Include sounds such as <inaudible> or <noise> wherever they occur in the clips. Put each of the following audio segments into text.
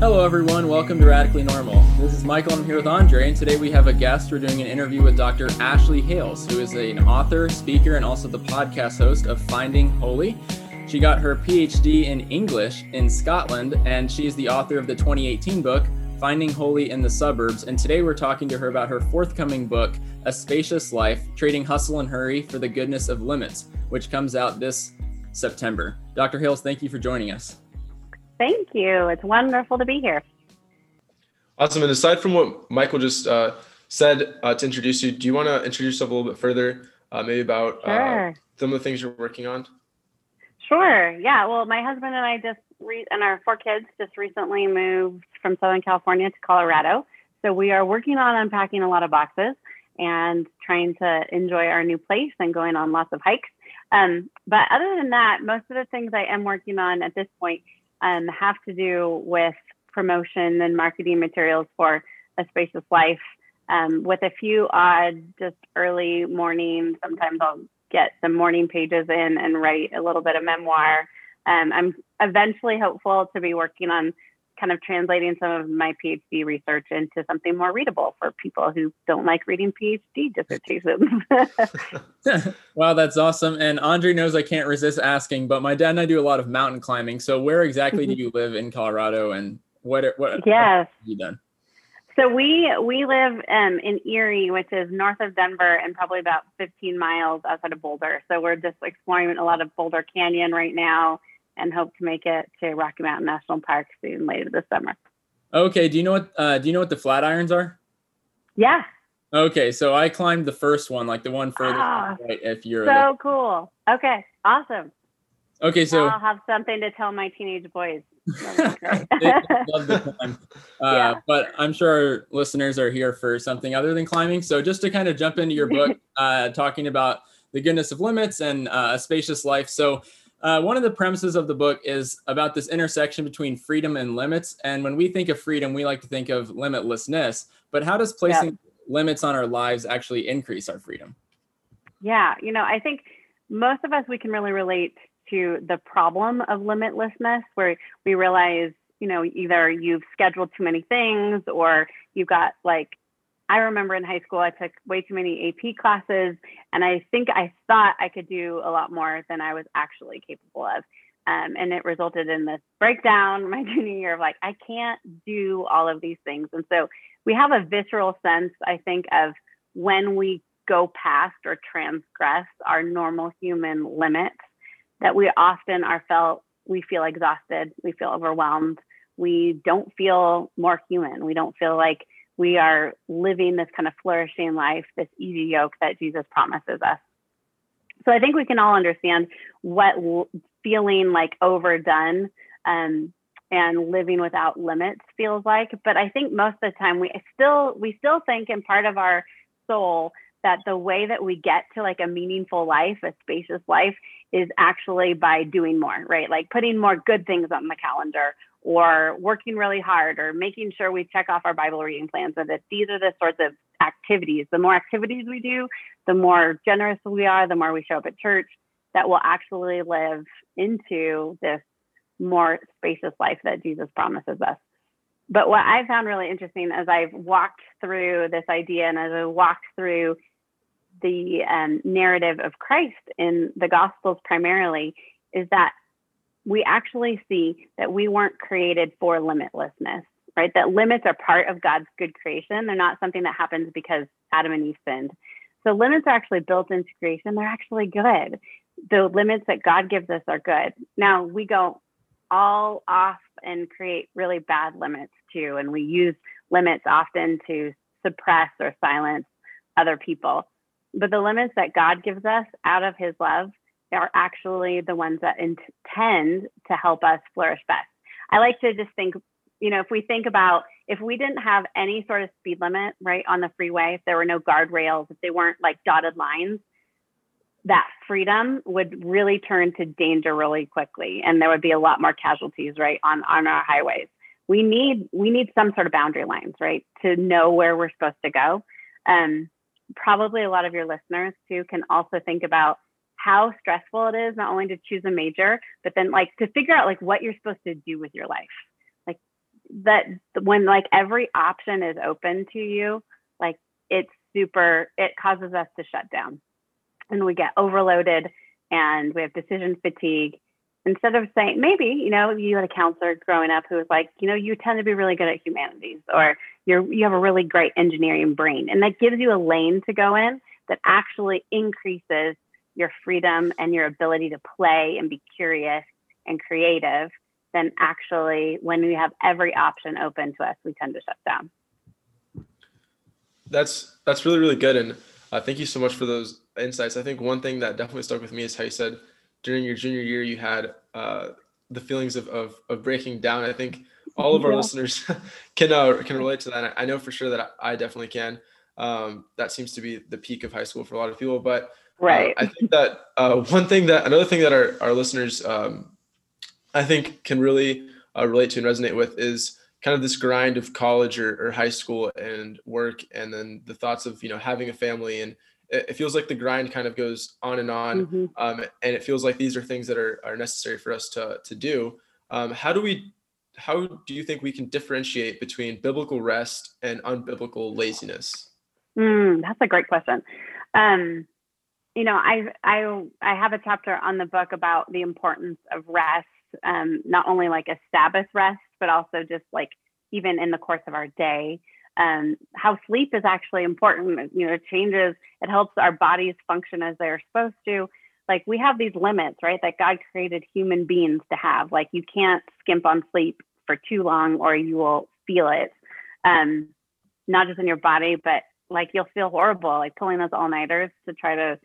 Hello, everyone. Welcome to Radically Normal. This is Michael. I'm here with Andre, and today we have a guest. We're doing an interview with Dr. Ashley Hales, who is an author, speaker, and also the podcast host of Finding Holy. She got her PhD in English in Scotland, and she is the author of the 2018 book, Finding Holy in the Suburbs. And today we're talking to her about her forthcoming book, A Spacious Life Trading Hustle and Hurry for the Goodness of Limits, which comes out this September. Dr. Hales, thank you for joining us. Thank you. It's wonderful to be here. Awesome. And aside from what Michael just uh, said uh, to introduce you, do you want to introduce yourself a little bit further, uh, maybe about uh, sure. some of the things you're working on? Sure. Yeah. Well, my husband and I just re- and our four kids just recently moved from Southern California to Colorado. So we are working on unpacking a lot of boxes and trying to enjoy our new place and going on lots of hikes. Um, but other than that, most of the things I am working on at this point um, have to do with promotion and marketing materials for a spacious life. Um, with a few odd, just early morning, sometimes I'll get some morning pages in and write a little bit of memoir. Um, I'm eventually hopeful to be working on kind of translating some of my PhD research into something more readable for people who don't like reading PhD dissertations. <laughs> wow, that's awesome. And Andre knows I can't resist asking, but my dad and I do a lot of mountain climbing. So where exactly do mm-hmm. you live in Colorado and what what, yes. have you done? So we we live um, in Erie, which is north of Denver and probably about 15 miles outside of Boulder. So we're just exploring a lot of Boulder Canyon right now and hope to make it to Rocky Mountain National Park soon later this summer. Okay. Do you know what uh, do you know what the Flatirons are? Yeah. Okay, so I climbed the first one, like the one further ah, right. If you're so cool. Okay, awesome. Okay, so I'll have something to tell my teenage boys. <laughs> love the climb. <laughs> Uh, yeah. But I'm sure our listeners are here for something other than climbing. So just to kind of jump into your book, <laughs> uh, talking about the goodness of limits and uh, a spacious life. So uh, one of the premises of the book is about this intersection between freedom and limits. And when we think of freedom, we like to think of limitlessness. But how does placing yeah. limits on our lives actually increase our freedom? Yeah, you know, I think most of us we can really relate to the problem of limitlessness, where we realize, you know, either you've scheduled too many things or you've got like I remember in high school, I took way too many AP classes, and I think I thought I could do a lot more than I was actually capable of. Um, and it resulted in this breakdown <laughs> my junior year of like, I can't do all of these things. And so we have a visceral sense, I think, of when we go past or transgress our normal human limits, that we often are felt, we feel exhausted, we feel overwhelmed, we don't feel more human, we don't feel like we are living this kind of flourishing life, this easy yoke that Jesus promises us. So I think we can all understand what feeling like overdone um, and living without limits feels like. But I think most of the time we still we still think in part of our soul that the way that we get to like a meaningful life, a spacious life, is actually by doing more, right? Like putting more good things on the calendar or working really hard or making sure we check off our Bible reading plans that these are the sorts of activities. The more activities we do, the more generous we are, the more we show up at church, that will actually live into this more spacious life that Jesus promises us. But what I found really interesting as I've walked through this idea and as I walked through the um, narrative of Christ in the Gospels primarily is that we actually see that we weren't created for limitlessness, right? That limits are part of God's good creation. They're not something that happens because Adam and Eve sinned. So limits are actually built into creation. They're actually good. The limits that God gives us are good. Now we go all off and create really bad limits too. And we use limits often to suppress or silence other people. But the limits that God gives us out of his love are actually the ones that intend to help us flourish best. I like to just think, you know, if we think about if we didn't have any sort of speed limit right on the freeway, if there were no guardrails, if they weren't like dotted lines, that freedom would really turn to danger really quickly and there would be a lot more casualties right on on our highways we need we need some sort of boundary lines right to know where we're supposed to go um, probably a lot of your listeners too can also think about how stressful it is not only to choose a major but then like to figure out like what you're supposed to do with your life like that when like every option is open to you, like it's super, it causes us to shut down and we get overloaded and we have decision fatigue. Instead of saying, maybe, you know, you had a counselor growing up who was like, you know, you tend to be really good at humanities or you're, you have a really great engineering brain. And that gives you a lane to go in that actually increases your freedom and your ability to play and be curious and creative than actually when we have every option open to us, we tend to shut down. That's that's really really good, and uh, thank you so much for those insights. I think one thing that definitely stuck with me is how you said during your junior year you had uh, the feelings of, of, of breaking down. I think all of our yeah. listeners <laughs> can uh, can relate to that. I know for sure that I definitely can. Um, that seems to be the peak of high school for a lot of people. But uh, right, I think that uh, <laughs> one thing that another thing that our our listeners um, I think can really uh, relate to and resonate with is kind of this grind of college or, or high school and work, and then the thoughts of you know having a family. And it feels like the grind kind of goes on and on mm-hmm. um, and it feels like these are things that are, are necessary for us to, to do. Um, how do we how do you think we can differentiate between biblical rest and unbiblical laziness? Mm, that's a great question. Um, you know i i i have a chapter on the book about the importance of rest um, not only like a sabbath rest but also just like even in the course of our day um, how sleep is actually important. You know, it changes, it helps our bodies function as they're supposed to. Like we have these limits, right? That God created human beings to have. Like you can't skimp on sleep for too long or you will feel it. Um, not just in your body, but like you'll feel horrible, like pulling those all nighters to try to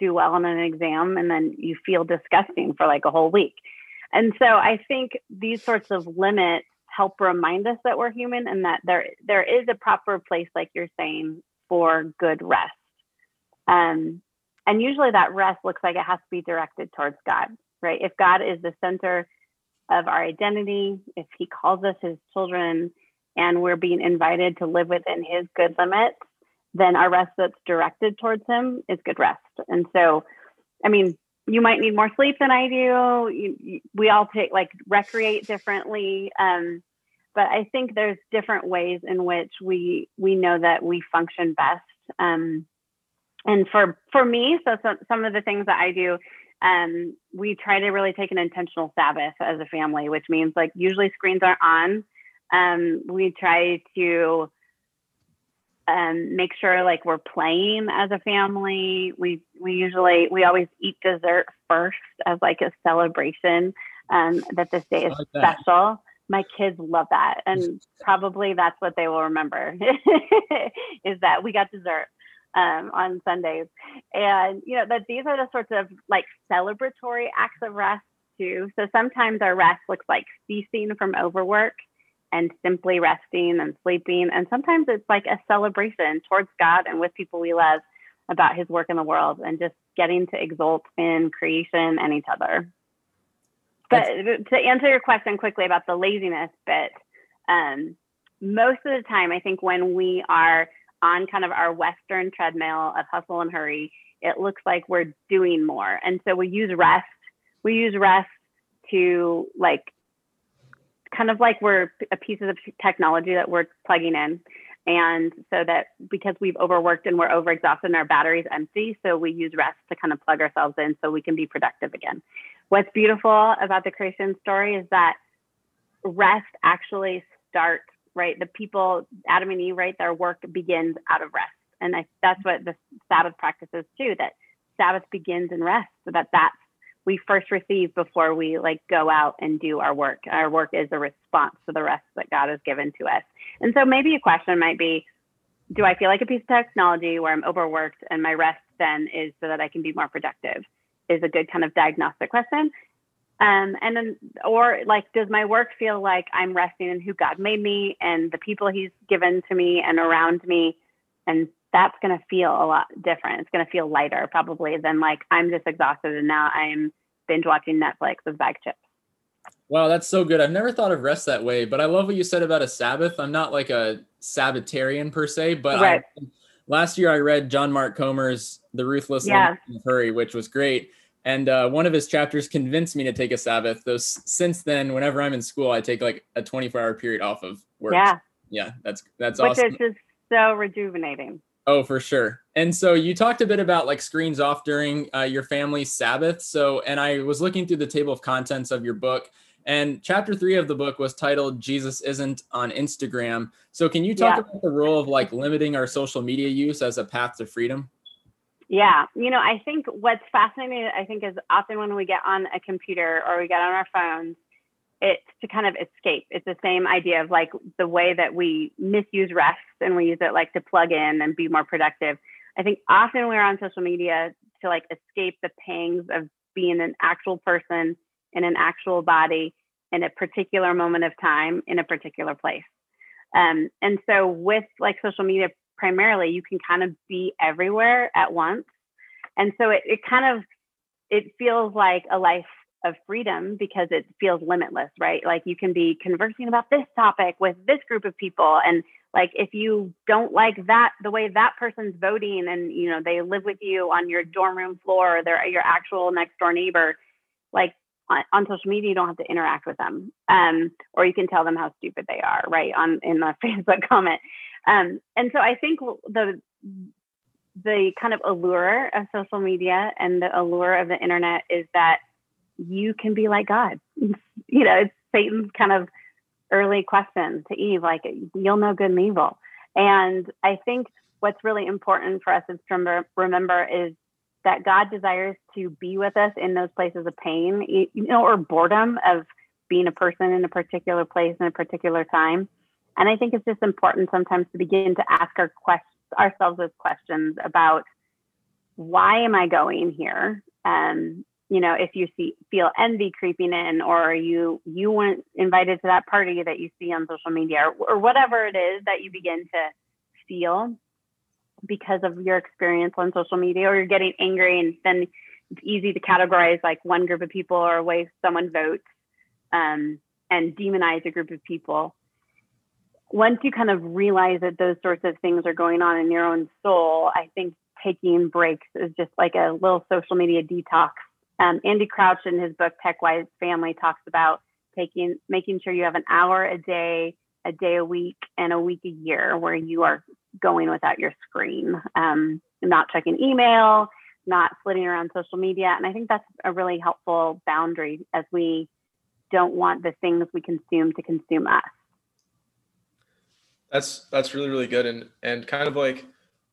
do well on an exam. And then you feel disgusting for like a whole week. And so I think these sorts of limits help remind us that we're human and that there there is a proper place, like you're saying, for good rest. Um, and usually that rest looks like it has to be directed towards God, right? If God is the center of our identity, if He calls us His children, and we're being invited to live within His good limits, then our rest that's directed towards Him is good rest. And so, I mean, you might need more sleep than I do. You, you, we all take like recreate differently. Um, but I think there's different ways in which we we know that we function best. Um, and for for me, so some, some of the things that I do, um, we try to really take an intentional Sabbath as a family, which means like usually screens aren't on. Um, we try to um, make sure like we're playing as a family. We we usually we always eat dessert first as like a celebration um, that this day is like special. My kids love that, and <laughs> probably that's what they will remember <laughs> is that we got dessert um, on Sundays, and you know that these are the sorts of like celebratory acts of rest too. So sometimes our rest looks like ceasing from overwork and simply resting and sleeping. And sometimes it's like a celebration towards God and with people we love about his work in the world and just getting to exult in creation and each other. But to answer your question quickly about the laziness bit, um, most of the time, I think when we are on kind of our Western treadmill of hustle and hurry, it looks like we're doing more. And so we use rest. We use rest to like kind of like we're a piece of technology that we're plugging in. And so that because we've overworked and we're overexhausted and our battery's empty, so we use rest to kind of plug ourselves in so we can be productive again. What's beautiful about the creation story is that rest actually starts, right? The people, Adam and Eve, right? Their work begins out of rest. And I, that's what the Sabbath practice is too, that Sabbath begins in rest, so that that's we first receive before we like go out and do our work. Our work is a response to the rest that God has given to us. And so maybe a question might be, do I feel like a piece of technology where I'm overworked and my rest then is so that I can be more productive? Is a good kind of diagnostic question. Um, and then, or like, does my work feel like I'm resting in who God made me and the people He's given to me and around me, and that's going to feel a lot different. It's going to feel lighter probably than like I'm just exhausted and now I'm binge watching Netflix with bag chips. Wow, that's so good. I've never thought of rest that way, but I love what you said about a Sabbath. I'm not like a Sabbatarian per se, but right. I, last year I read John Mark Comer's The Ruthless yeah. Hurry, which was great. And uh, one of his chapters convinced me to take a Sabbath. Though since then, whenever I'm in school, I take like a 24 hour period off of work. Yeah. Yeah, that's that's Which awesome. is just so rejuvenating. Oh, for sure. And so you talked a bit about like screens off during uh, your family's Sabbath. So, and I was looking through the table of contents of your book, and chapter three of the book was titled "Jesus Isn't on Instagram." So, can you talk Yeah. about the role of like limiting our social media use as a path to freedom? Yeah, you know, I think what's fascinating, I think, is often when we get on a computer or we get on our phones, it's to kind of escape. It's the same idea of like the way that we misuse rest and we use it like to plug in and be more productive. I think often we're on social media to like escape the pangs of being an actual person in an actual body in a particular moment of time in a particular place. Um, and so with like social media primarily, you can kind of be everywhere at once. And so it, it kind of it feels like a life of freedom because it feels limitless, right? Like you can be conversing about this topic with this group of people and like if you don't like that the way that person's voting and you know they live with you on your dorm room floor or they're your actual next door neighbor like on, on social media you don't have to interact with them um, or you can tell them how stupid they are right on in the <laughs> facebook comment um, and so i think the the kind of allure of social media and the allure of the internet is that you can be like god. <laughs> You know it's satan's kind of early question to eve like you'll know good and evil. And i think what's really important for us to remember, is that god desires to be with us in those places of pain you know or boredom of being a person in a particular place in a particular time. And i think it's just important sometimes to begin to ask our questions ourselves those questions about why am I going here? Um, you know, if you see feel envy creeping in, or you you weren't invited to that party that you see on social media, or, or whatever it is that you begin to feel because of your experience on social media, or you're getting angry, and then it's easy to categorize like one group of people or a way someone votes um, and demonize a group of people once you kind of realize that those sorts of things are going on in your own soul, I think taking breaks is just like a little social media detox. Um, Andy Crouch in his book Tech Wise Family talks about taking making sure you have an hour a day, a day a week, and a week a year where you are going without your screen, um, not checking email, not flitting around social media. And I think that's a really helpful boundary as we don't want the things we consume to consume us. That's that's really really good and and kind of like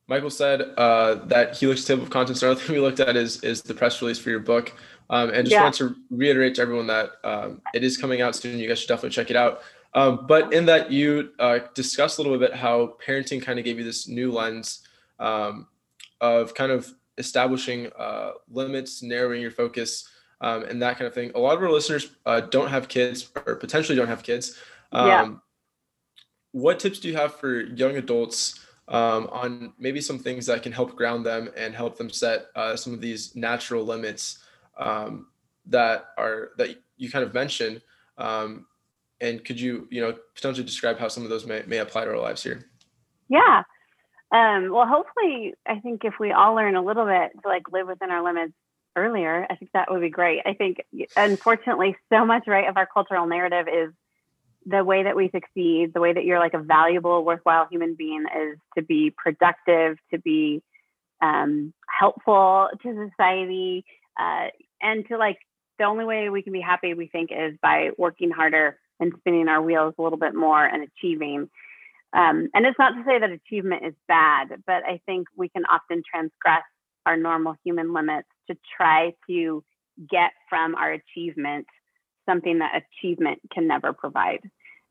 Michael said uh, that Helix table of contents. Another thing we looked at is is the press release for your book, um, and just Yeah. want to reiterate to everyone that um, it is coming out soon. You guys should definitely check it out. Um, but in that, you uh, discussed a little bit how parenting kind of gave you this new lens um, of kind of establishing uh, limits, narrowing your focus, um, and that kind of thing. A lot of our listeners uh, don't have kids or potentially don't have kids. Um, Yeah. What tips do you have for young adults um, on maybe some things that can help ground them and help them set uh, some of these natural limits um, that are that you kind of mentioned? Um, and could you, you know, potentially describe how some of those may, may apply to our lives here? Yeah. Um, well, hopefully, I think if we all learn a little bit to like live within our limits earlier, I think that would be great. I think, unfortunately, so much right of our cultural narrative is the way that we succeed, the way that you're like a valuable, worthwhile human being is to be productive, to be um, helpful to society, uh, and to like the only way we can be happy, we think, is by working harder and spinning our wheels a little bit more and achieving. Um, and it's not to say that achievement is bad, but I think we can often transgress our normal human limits to try to get from our achievement something that achievement can never provide.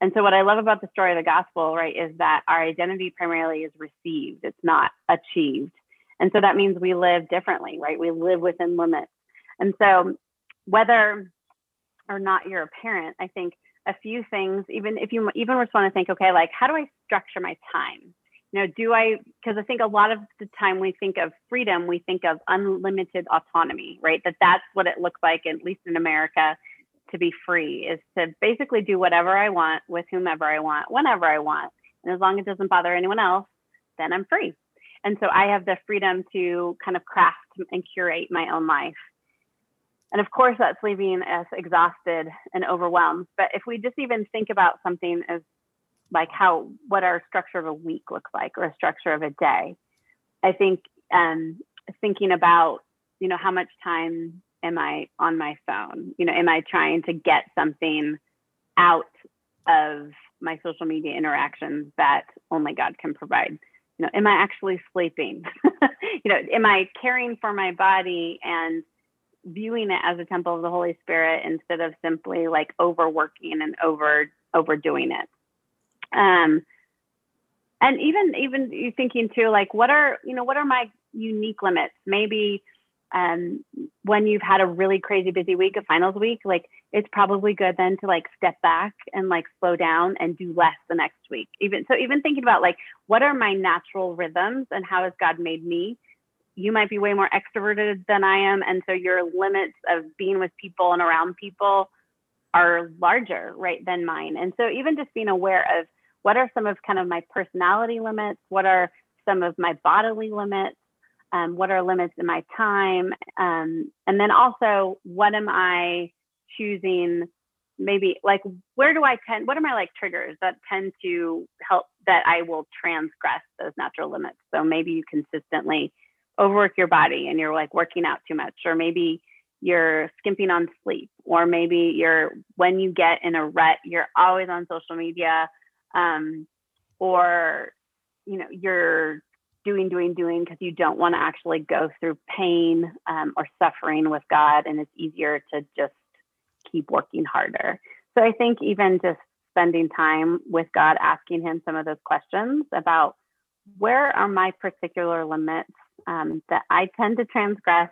And so, what I love about the story of the gospel, right, is that our identity primarily is received, it's not achieved. And so that means we live differently, right? We live within limits. And so, whether or not you're a parent, I think a few things, even if you even just want to think, okay, like how do I structure my time? You know, do I, because I think a lot of the time we think of freedom, we think of unlimited autonomy, right? That that's what it looks like, at least in America, to be free is to basically do whatever I want with whomever I want, whenever I want. And as long as it doesn't bother anyone else, then I'm free. And so I have the freedom to kind of craft and curate my own life. and of course, that's leaving us exhausted and overwhelmed. But if we just even think about something as like how what our structure of a week looks like or a structure of a day, I think um, thinking about you know how much time am I on my phone? You know, am I trying to get something out of my social media interactions that only God can provide? You know, am I actually sleeping? <laughs> you know, am I caring for my body and viewing it as a temple of the Holy Spirit instead of simply like overworking and over overdoing it? Um, and even even you thinking too, like what are you know what are my unique limits? Maybe um, when you've had a really crazy busy week, a finals week, like it's probably good then to like step back and like slow down and do less the next week. Even so, even thinking about like what are my natural rhythms and how has God made me? You might be way more extroverted than I am, and so your limits of being with people and around people are larger, right, than mine. And so even just being aware of what are some of kind of my personality limits, what are some of my bodily limits um, what are limits in my time? Um, and then also what am i choosing? Maybe like where do i tend what are my like triggers that tend to help that i will transgress those natural limits? So maybe you consistently overwork your body and you're like working out too much or maybe you're skimping on sleep or maybe you're when you get in a rut you're always on social media um, or you know you're doing, doing, doing because you don't want to actually go through pain um, or suffering with God. And it's easier to just keep working harder. So I think even just spending time with God, asking Him some of those questions about where are my particular limits um, that I tend to transgress,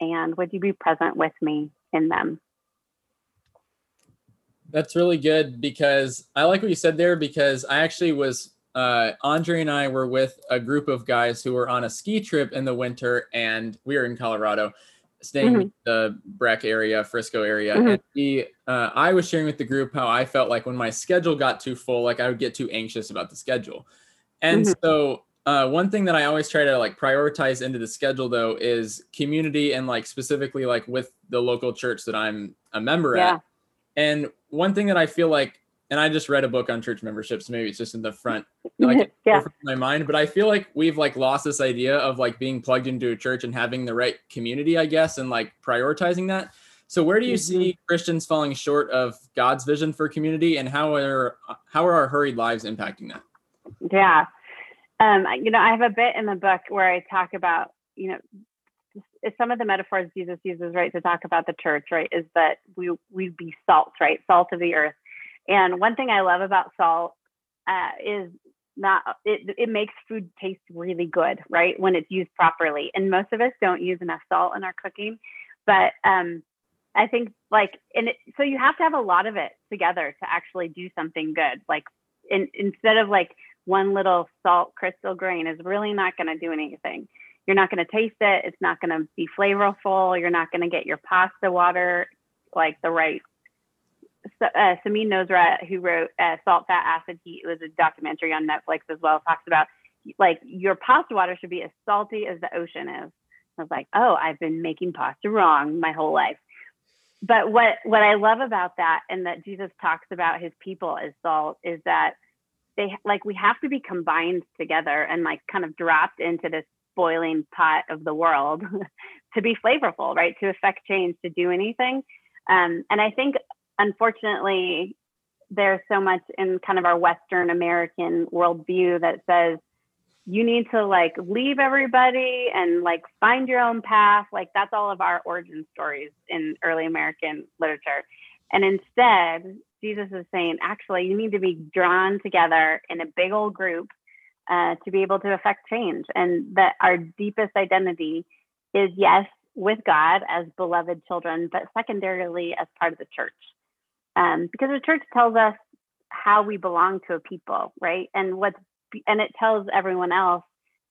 and would you be present with me in them? That's really good because I like what you said there because I actually was uh, Andre and I were with a group of guys who were on a ski trip in the winter, and we were in Colorado, staying mm-hmm. in the Breck area, Frisco area. Mm-hmm. And we, uh, I was sharing with the group how I felt like when my schedule got too full, like I would get too anxious about the schedule. And mm-hmm. so, uh, one thing that I always try to like prioritize into the schedule though is community and like specifically like with the local church that I'm a member yeah. at. And one thing that I feel like and I just read a book on church memberships. Maybe it's just in the front, <laughs> like yeah. my mind. But I feel like we've like lost this idea of like being plugged into a church and having the right community, I guess, and like prioritizing that. So where do you mm-hmm. see Christians falling short of God's vision for community, and how are how are our hurried lives impacting that? Yeah, um, you know, I have a bit in the book where I talk about you know some of the metaphors Jesus uses, right, to talk about the church, right, is that we we be salt, right, salt of the earth. And one thing I love about salt uh, is not it, it makes food taste really good, right? When it's used properly. And most of us don't use enough salt in our cooking, but um, I think like and it, so you have to have a lot of it together to actually do something good. Like in, instead of like one little salt crystal grain is really not going to do anything. You're not going to taste it. It's not going to be flavorful. You're not going to get your pasta water like the right uh, Samin Nosrat, who wrote uh, Salt, Fat, Acid, Heat, it was a documentary on Netflix as well, talks about like your pasta water should be as salty as the ocean is. I was like, oh, I've been making pasta wrong my whole life. But what what I love about that, and that Jesus talks about his people as salt, is that they like we have to be combined together and like kind of dropped into this boiling pot of the world <laughs> to be flavorful, right? To affect change, to do anything. Um, and I think unfortunately, there's so much in kind of our Western American worldview that says you need to like leave everybody and like find your own path. Like that's all of our origin stories in early American literature. And instead, Jesus is saying, actually, you need to be drawn together in a big old group uh, to be able to affect change. And that our deepest identity is, yes, with God as beloved children, but secondarily as part of the church um, because the church tells us how we belong to a people, right? And what's and it tells everyone else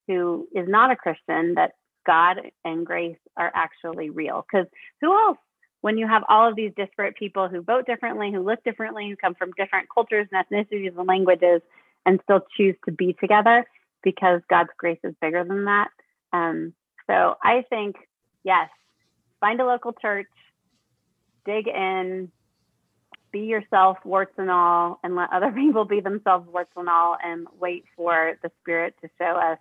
who is not a Christian that God and grace are actually real. Because who else, when you have all of these disparate people who vote differently, who look differently, who come from different cultures and ethnicities and languages, and still choose to be together because God's grace is bigger than that. Um, so I think, yes, find a local church, dig in, be yourself, warts and all, and let other <laughs> people be themselves, warts and all, and wait for the Spirit to show us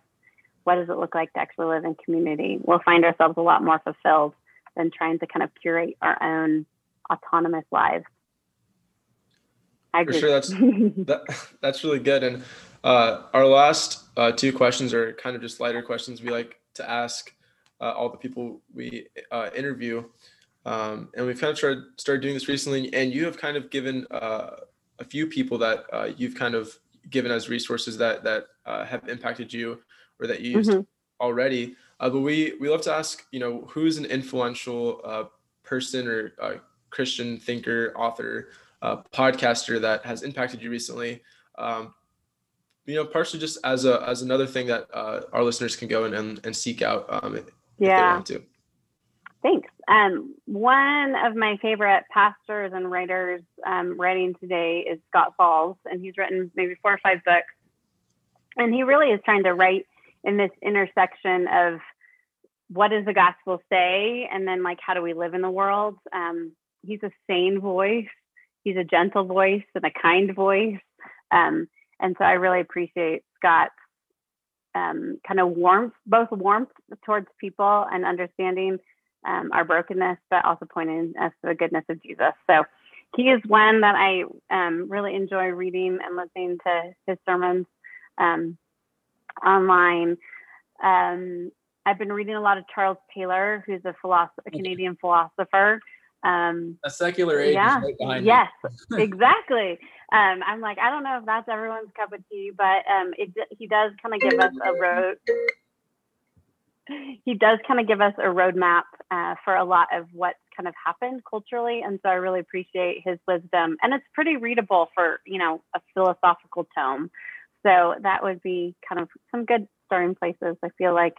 what does it look like to actually live in community. We'll find ourselves a lot more fulfilled than trying to kind of curate our own autonomous lives. I agree. For sure, that's <laughs> that, that's really good. And uh, our last uh, two questions are kind of just lighter questions we like to ask uh, all the people we uh, interview. Um, and we've kind of started, started doing this recently, and you have kind of given uh, a few people that uh, you've kind of given as resources that that have impacted you or that you used mm-hmm. already. but we we love to ask, you know, who's an influential person or Christian thinker, author, podcaster that has impacted you recently? Um, you know, partially just as a as another thing that uh, our listeners can go and, and, and seek out um, if, yeah. If Thanks. Um, one of my favorite pastors and writers um, writing today is Scott Sauls, and he's written maybe four or five books. And he really is trying to write in this intersection of what does the gospel say, and then like how do we live in the world. Um, he's a sane voice, he's a gentle voice and a kind voice. Um, and so I really appreciate Scott's um, kind of warmth, both warmth towards people and understanding um, our brokenness, but also pointing us to the goodness of Jesus. So he is one that I um, really enjoy reading and listening to his sermons um, online. Um, I've been reading a lot of Charles Taylor, who's a, philosopher, a Canadian philosopher. Um, a secular age yeah, right yes, <laughs> exactly. Um, I'm like, I don't know if that's everyone's cup of tea, but um, it, he does kind of give us a road. He does kind of give us a roadmap uh, for a lot of what's kind of happened culturally, and so I really appreciate his wisdom. And it's pretty readable for you know a philosophical tome. So that would be kind of some good starting places. I feel like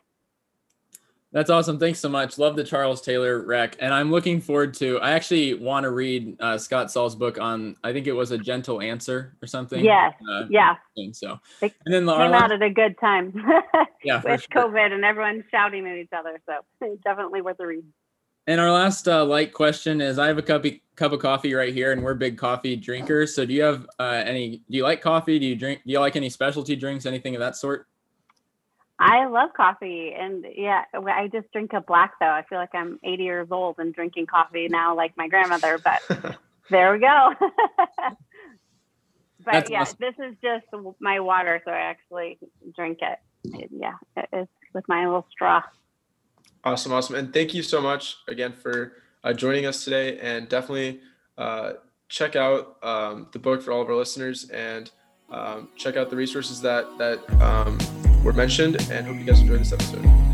that's awesome. Thanks so much. Love the Charles Taylor rec. And I'm looking forward to, I actually want to read uh, Scott Sauls' book on, I think it was A Gentle Answer or something. Yes. Uh, yeah. So, it and then the came out at a good time. <laughs> yeah. With sure. COVID and everyone shouting at each other. So <laughs> definitely worth a read. And our last uh, light question is I have a cup of, cup of coffee right here and we're big coffee drinkers. So do you have uh, any, do you like coffee? Do you drink, do you like any specialty drinks, anything of that sort? I love coffee, and yeah, I just drink a black though. I feel like I'm 80 years old and drinking coffee now, like my grandmother. But <laughs> there we go. <laughs> but That's yeah, awesome. this is just my water, so I actually drink it. Yeah, it's with my little straw. Awesome, awesome, and thank you so much again for uh, joining us today. And definitely uh, check out um, the book for all of our listeners, and um, check out the resources that that. Um, were mentioned and hope you guys enjoyed this episode.